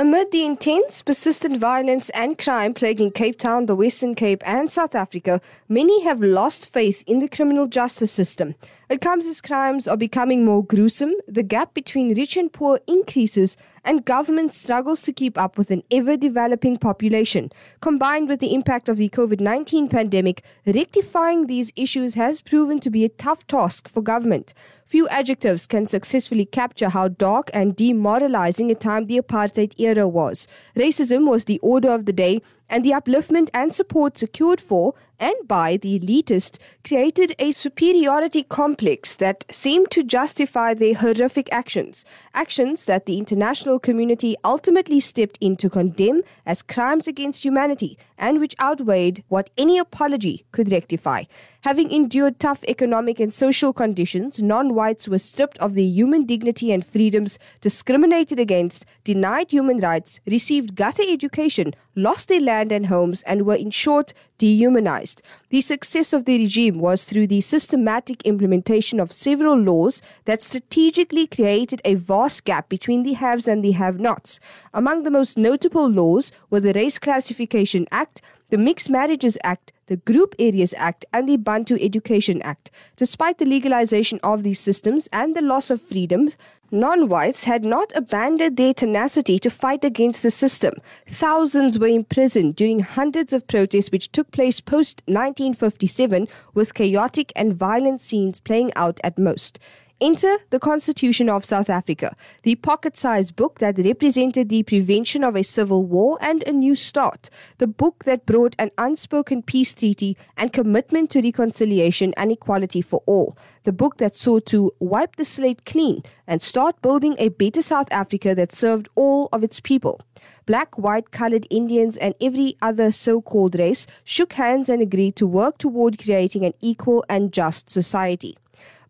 Amid the intense, persistent violence and crime plaguing Cape Town, the Western Cape, and South Africa, many have lost faith in the criminal justice system. It comes as crimes are becoming more gruesome, the gap between rich and poor increases, and government struggles to keep up with an ever developing population. Combined with the impact of the COVID 19 pandemic, rectifying these issues has proven to be a tough task for government. Few adjectives can successfully capture how dark and demoralizing a time the apartheid era was. Racism was the order of the day, and the upliftment and support secured for and by the elitists created a superiority complex that seemed to justify their horrific actions. Actions that the international community ultimately stepped in to condemn as crimes against humanity and which outweighed what any apology could rectify. Having endured tough economic and social conditions, non whites were stripped of their human dignity and freedoms, discriminated against, denied human rights, received gutter education, lost their land and homes, and were, in short, dehumanized. The success of the regime was through the systematic implementation of several laws that strategically created a vast gap between the haves and the have nots. Among the most notable laws were the Race Classification Act, the Mixed Marriages Act, the Group Areas Act, and the Bantu Education Act. Despite the legalization of these systems and the loss of freedoms, non whites had not abandoned their tenacity to fight against the system. Thousands were imprisoned during hundreds of protests which took place post 1957, with chaotic and violent scenes playing out at most. Enter the Constitution of South Africa, the pocket sized book that represented the prevention of a civil war and a new start, the book that brought an unspoken peace treaty and commitment to reconciliation and equality for all, the book that sought to wipe the slate clean and start building a better South Africa that served all of its people. Black, white, colored Indians, and every other so called race shook hands and agreed to work toward creating an equal and just society.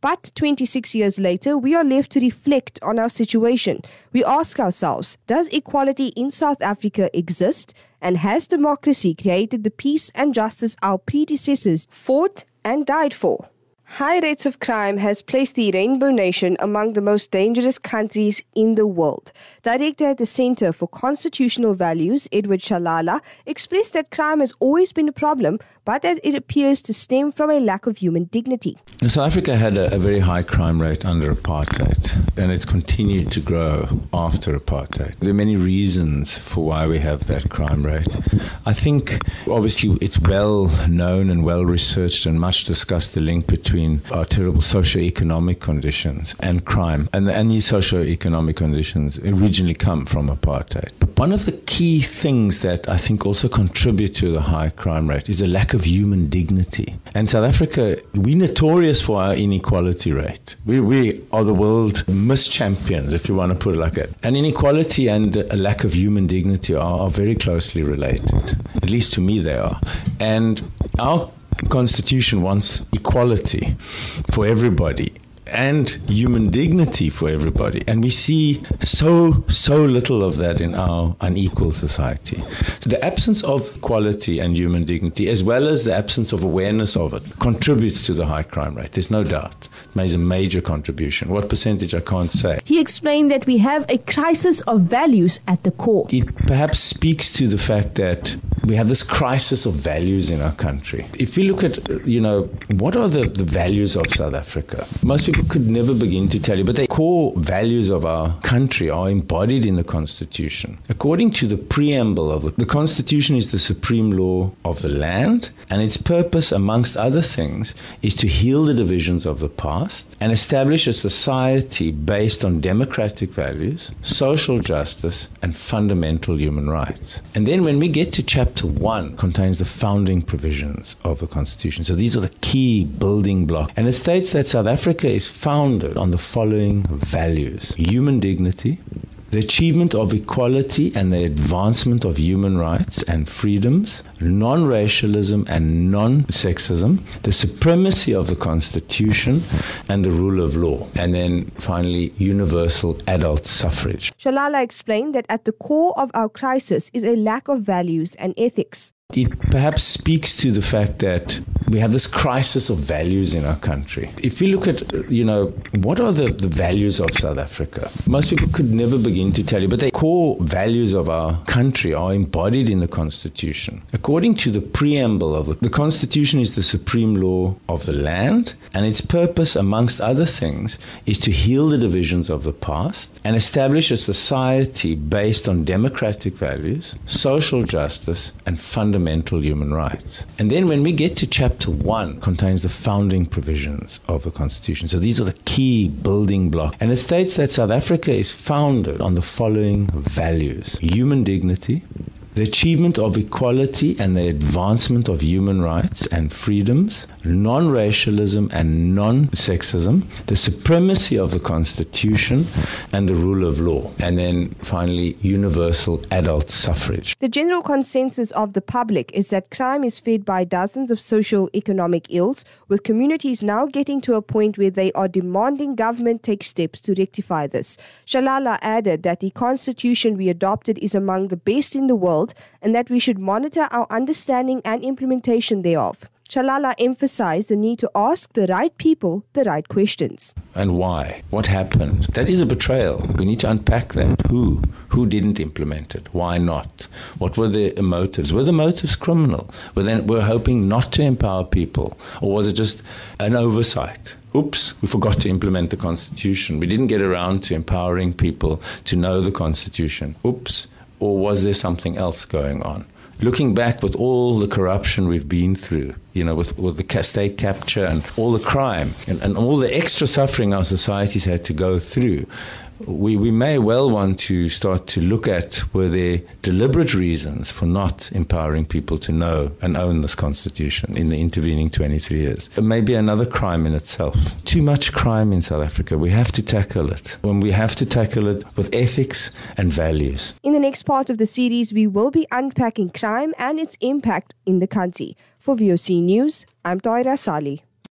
But 26 years later, we are left to reflect on our situation. We ask ourselves Does equality in South Africa exist? And has democracy created the peace and justice our predecessors fought and died for? High rates of crime has placed the Rainbow Nation among the most dangerous countries in the world. Director at the Center for Constitutional Values, Edward Shalala, expressed that crime has always been a problem, but that it appears to stem from a lack of human dignity. South Africa had a, a very high crime rate under apartheid, and it's continued to grow after apartheid. There are many reasons for why we have that crime rate. I think, obviously, it's well known and well researched and much discussed the link between between our terrible socio-economic conditions and crime. And, and these socio-economic conditions originally come from apartheid. But one of the key things that I think also contribute to the high crime rate is a lack of human dignity. And South Africa, we're notorious for our inequality rate. We, we are the world mischampions, if you want to put it like that. And inequality and a lack of human dignity are, are very closely related. At least to me, they are. And our Constitution wants equality for everybody and human dignity for everybody. And we see so, so little of that in our unequal society. So the absence of equality and human dignity, as well as the absence of awareness of it, contributes to the high crime rate. There's no doubt. It makes a major contribution. What percentage, I can't say. He explained that we have a crisis of values at the core. It perhaps speaks to the fact that we have this crisis of values in our country. If you look at, you know, what are the, the values of South Africa? Most people could never begin to tell you, but the core values of our country are embodied in the Constitution. According to the preamble of the, the Constitution is the supreme law of the land, and its purpose, amongst other things, is to heal the divisions of the past and establish a society based on democratic values, social justice, and fundamental human rights. And then when we get to chapter one, contains the founding provisions of the Constitution. So these are the key building blocks. And it states that South Africa is founded on the following values human dignity, the achievement of equality and the advancement of human rights and freedoms, non racialism and non sexism, the supremacy of the Constitution, and the rule of law. And then finally, universal adult suffrage. Shalala explained that at the core of our crisis is a lack of values and ethics. It perhaps speaks to the fact that we have this crisis of values in our country. If you look at, you know, what are the, the values of South Africa? Most people could never begin to tell you, but the core values of our country are embodied in the Constitution. According to the preamble of the, the Constitution is the supreme law of the land, and its purpose, amongst other things, is to heal the divisions of the past and establish a society based on democratic values, social justice, and fundamental human rights. And then when we get to chapter 1 contains the founding provisions of the Constitution. So these are the key building blocks. And it states that South Africa is founded on the following values human dignity, the achievement of equality and the advancement of human rights and freedoms, non racialism and non sexism, the supremacy of the Constitution, and the rule of law. And then finally, universal adult suffrage. The general consensus of the public is that crime is fed by dozens of socio-economic ills, with communities now getting to a point where they are demanding government take steps to rectify this. Shalala added that the Constitution we adopted is among the best in the world world and that we should monitor our understanding and implementation thereof. Shalala emphasized the need to ask the right people the right questions. And why? What happened? That is a betrayal. We need to unpack that. Who? Who didn't implement it? Why not? What were the motives? Were the motives criminal? Were they were hoping not to empower people? Or was it just an oversight? Oops, we forgot to implement the Constitution. We didn't get around to empowering people to know the Constitution. Oops, or was there something else going on? Looking back with all the corruption we've been through, you know, with, with the state capture and all the crime and, and all the extra suffering our societies had to go through, we, we may well want to start to look at were there deliberate reasons for not empowering people to know and own this constitution in the intervening 23 years. It may be another crime in itself. Too much crime in South Africa. We have to tackle it. When we have to tackle it with ethics and values. In the next part of the series, we will be unpacking crime and its impact in the country. For VOC News, I'm Tauhierah Salie.